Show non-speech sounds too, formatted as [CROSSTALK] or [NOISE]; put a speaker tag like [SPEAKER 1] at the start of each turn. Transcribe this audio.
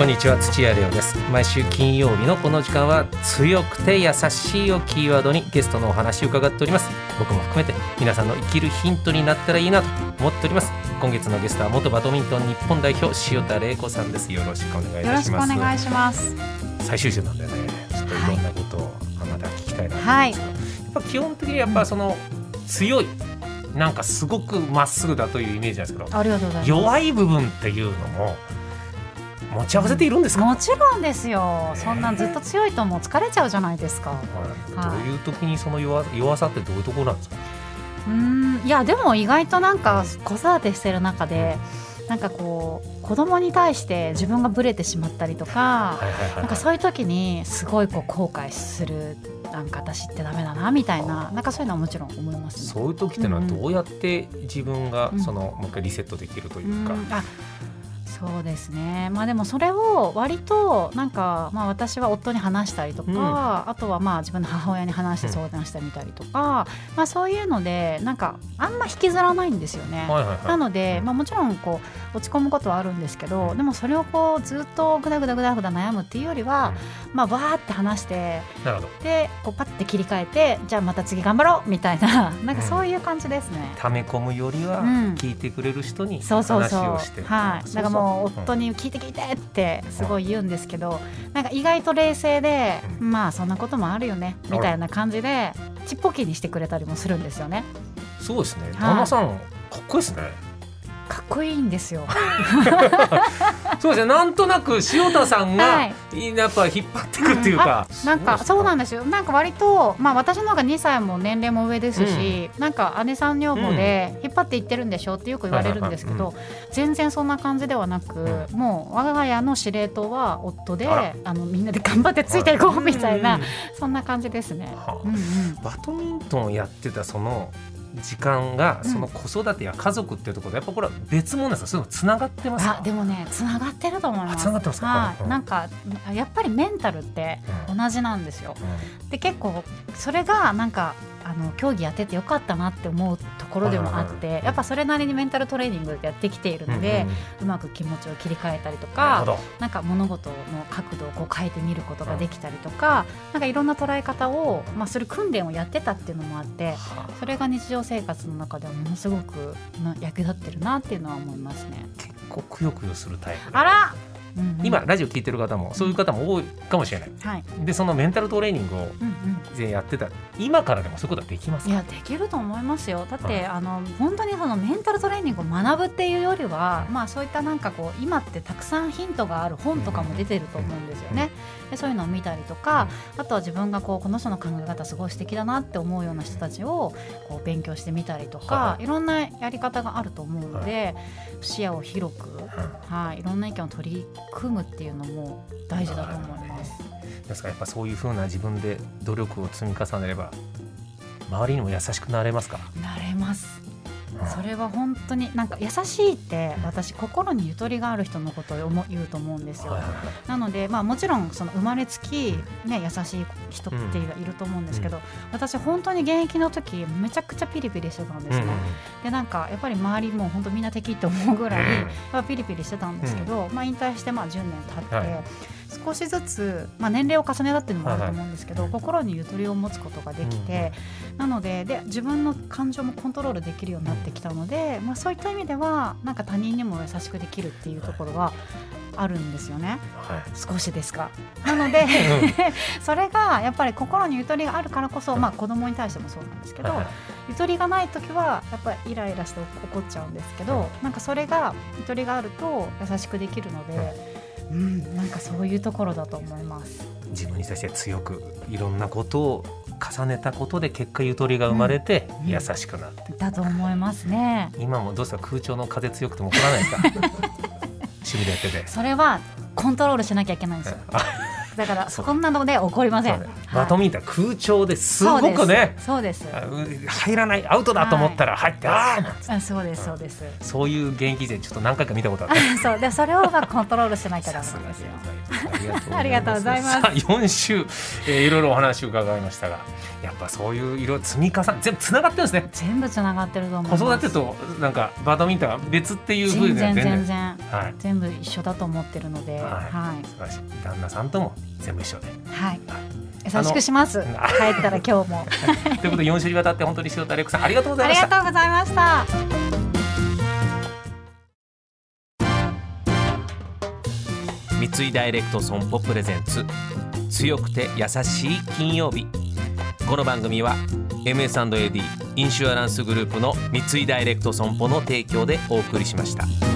[SPEAKER 1] こんにちは土屋レオです。毎週金曜日のこの時間は強くて優しいをキーワードにゲストのお話を伺っております。僕も含めて皆さんの生きるヒントになったらいいなと思っております。今月のゲストは元バドミントン日本代表塩田玲子さんです。よろしくお願いい
[SPEAKER 2] よろしくお願いします。
[SPEAKER 1] 最終週なんだよねちょっといろんなことをまだ聞きたいなと思うんです
[SPEAKER 2] はい。
[SPEAKER 1] やっぱ基本的にやっぱその強いなんかすごくまっすぐだというイメージなんですけど
[SPEAKER 2] ありがとうございます。
[SPEAKER 1] 弱い部分っていうのも持ち合わせているんですか、
[SPEAKER 2] もちろんですよ。
[SPEAKER 1] ね
[SPEAKER 2] そんなんずっと強いともう疲れちゃうじゃないですか。
[SPEAKER 1] はい。
[SPEAKER 2] はい。
[SPEAKER 1] どういう時にその弱弱さってどういうところなんですか？
[SPEAKER 2] うーん、いやでも意外となんか子育てしてる中で、なんかこう子供に対して自分がブレてしまったりとか、なんかそういう時にすごいこう後悔する。なんか私ってダメだなみたいな、なんかそういうのはもちろん思いますね。
[SPEAKER 1] そういう時ってのはどうやって自分が
[SPEAKER 2] うん。
[SPEAKER 1] そのもう一回リセットできるというか、
[SPEAKER 2] うん。あそうですね。まあでもそれを割となんか、まあ、私は夫に話したりとか、
[SPEAKER 1] うん。
[SPEAKER 2] あとはまあ自分の母親に話して相談してみたりとか、まあ、そういうのでなんかあんま引きずらないんですよね。
[SPEAKER 1] はいはいはい。
[SPEAKER 2] なので、まあ、もちろんこう落ち込むことはあるんですけどでもそれをこうずっとぐだぐだぐだぐだ悩むっていうよりは、まあわーって話して
[SPEAKER 1] なるほど。
[SPEAKER 2] でこうパッて切り替えてじゃあまた次頑張ろうみたいな [LAUGHS] なんかそういう感じですね。
[SPEAKER 1] 溜め込むよりは
[SPEAKER 2] うん。
[SPEAKER 1] 聞いてくれる人に
[SPEAKER 2] そうそう
[SPEAKER 1] 話
[SPEAKER 2] そう。
[SPEAKER 1] をして、
[SPEAKER 2] はい、だからもう夫
[SPEAKER 1] に
[SPEAKER 2] に聞いて聞いてってすごい言うんですけど、なんか意外と冷静で、
[SPEAKER 1] う
[SPEAKER 2] まあそんなこともあるよねみたいな感じでちっぽけにしてくれたりもするんですよね。
[SPEAKER 1] そうですね。
[SPEAKER 2] い。
[SPEAKER 1] 旦那さんかっこいいですね
[SPEAKER 2] こいいんですよ。[LAUGHS]
[SPEAKER 1] そうですねなんとなく塩田さんが、
[SPEAKER 2] はい。
[SPEAKER 1] やっぱ引っ張ってくっていうか、
[SPEAKER 2] なんかそうなん
[SPEAKER 1] で
[SPEAKER 2] ですよ。なんか割とまあ私の方が2歳も年齢も上ですし、なんか姉さん女房で引っ張っていってるんでしょってよく言われるんですけど、
[SPEAKER 1] はい
[SPEAKER 2] 全然そんな感じではなく、もう我が家の司令塔は夫で、
[SPEAKER 1] あ
[SPEAKER 2] のみんなで頑張ってついていこうみたいな、
[SPEAKER 1] うん。
[SPEAKER 2] そんな感じですね。
[SPEAKER 1] はあ。
[SPEAKER 2] うんうん。
[SPEAKER 1] バドミントンをやってたその時間が
[SPEAKER 2] うん
[SPEAKER 1] その子育てや家族っていうところでやっぱこれは別物なんですか？それつながってますか？
[SPEAKER 2] あでもねつながってると思います。
[SPEAKER 1] あ繋がってますか？
[SPEAKER 2] はい、
[SPEAKER 1] うん。
[SPEAKER 2] なんかやっぱりメンタルって
[SPEAKER 1] うん
[SPEAKER 2] 同じなんですよ。
[SPEAKER 1] う
[SPEAKER 2] で結構それがなんかあの競技やっててよかったなって思うところでもあってやっぱそれなりにメンタルトレーニングでやってきている
[SPEAKER 1] ん
[SPEAKER 2] ので
[SPEAKER 1] う
[SPEAKER 2] まく気持ちを切り替えたりとか
[SPEAKER 1] な
[SPEAKER 2] んか物事の角度をこう変えてみることができたりとかなんかいろんな捉え方を、まあ、する訓練をやってたっていうのもあって
[SPEAKER 1] はあ
[SPEAKER 2] それが日常生活の中ではものすごくな役立ってるなっていうのは思いますね。
[SPEAKER 1] 結構くよくよするタイプで
[SPEAKER 2] あら、うんうん。
[SPEAKER 1] 今ラジオ聞いてる方もそういう方も多いかもしれない。
[SPEAKER 2] はい、
[SPEAKER 1] でそのメンタルトレーニングを
[SPEAKER 2] うんうん。
[SPEAKER 1] 以前やってた。今からでもそういうことはできますか？
[SPEAKER 2] いやできると思いますよ。だって、
[SPEAKER 1] はい。
[SPEAKER 2] あの本当にそのメンタルトレーニングを学ぶっていうよりは、まあ、そういったなんかこう今ってたくさんヒントがある本とかも出てると思うんですよね。でそういうのを見たりとか、あとは自分がこうこの人の考え方すごい素敵だなって思うような人たちをこう勉強してみたりとか、、
[SPEAKER 1] はい。
[SPEAKER 2] ろんなやり方があると思うので、視野を広く、はい、いろんな意見を取り組むっていうのも大事だと思います。
[SPEAKER 1] ですからやっぱそういうふうな自分で努力を積み重ねれば周りにも優しくなれますか、
[SPEAKER 2] なれます
[SPEAKER 1] うん
[SPEAKER 2] それは本当になんか優しいって私心にゆとりがある人のことを言うと思うんですよ。なので、まあ、もちろんその生まれつき、ね、優しい人っていると思うんですけど、私本当に現役の時めちゃくちゃピリピリしてたんですね。でなんかやっぱり周りも本当みんな敵って思うぐらい、ピリピリしてたんですけど、まあ、引退してまあ10年経って、
[SPEAKER 1] はい
[SPEAKER 2] 少しずつ、まあ、年齢を重ねたっていうのもあると思うんですけど、
[SPEAKER 1] はいはい
[SPEAKER 2] 心にゆとりを持つことができて、なのでで自分の感情もコントロールできるようになってきたので、まあ、そういった意味ではなんか他人にも優しくできるっていうところはあるんですよね。
[SPEAKER 1] はい。
[SPEAKER 2] 少しですか。なので [LAUGHS] それがやっぱり心にゆとりがあるからこそ、まあ、子供に対してもそうなんですけど、
[SPEAKER 1] はい
[SPEAKER 2] ゆとりがない時はやっぱりイライラして怒っちゃうんですけど、なんかそれがゆとりがあると優しくできるので、うん、なんかそういうところだと思います。
[SPEAKER 1] 自分に対して強くいろんなことを重ねたことで結果ゆとりが生まれて
[SPEAKER 2] うん
[SPEAKER 1] 優しくなって、
[SPEAKER 2] だと思いますね。
[SPEAKER 1] 今もどうですか空調の風強くても怒らないですか [LAUGHS] 趣味でやってて。
[SPEAKER 2] それはコントロールしなきゃいけないんですよ。
[SPEAKER 1] あ
[SPEAKER 2] だから
[SPEAKER 1] そ
[SPEAKER 2] んなので怒りません。
[SPEAKER 1] バドミントン空調ですごくね。
[SPEAKER 2] そうです。
[SPEAKER 1] 入らないアウトだと思ったら入って、ああなんつって。
[SPEAKER 2] そうですそうです。
[SPEAKER 1] そういう現役勢ちょっと何回か見たことある [LAUGHS]
[SPEAKER 2] そうでそれをうまくコントロールしなきゃダメですよ。ありがとうございます。
[SPEAKER 1] さあ4週、えーいろいろお話を伺いましたがやっぱそういういろいろ積み重ね全部つながってるんですね。
[SPEAKER 2] 全部つながってると思います。
[SPEAKER 1] 子育てとなんかバドミントンは別っていうふう
[SPEAKER 2] 全然。
[SPEAKER 1] には全然
[SPEAKER 2] 全然。
[SPEAKER 1] はい。
[SPEAKER 2] 全部一緒だと思ってるので、
[SPEAKER 1] はい。
[SPEAKER 2] はい、
[SPEAKER 1] 素晴らしい。旦那さんとも全部一緒で。
[SPEAKER 2] はい、優しくします。帰
[SPEAKER 1] あ
[SPEAKER 2] ったら今日も。
[SPEAKER 1] ということで4週にわたって本当に塩田玲子さんありがとうござい
[SPEAKER 2] あ
[SPEAKER 1] ました
[SPEAKER 2] りがとうございました。
[SPEAKER 1] 三井ダイレクト損保プレゼンツ強くて優しい金曜日この番組は MS&AD インシュアランスグループの三井ダイレクト損保の提供でお送りしました。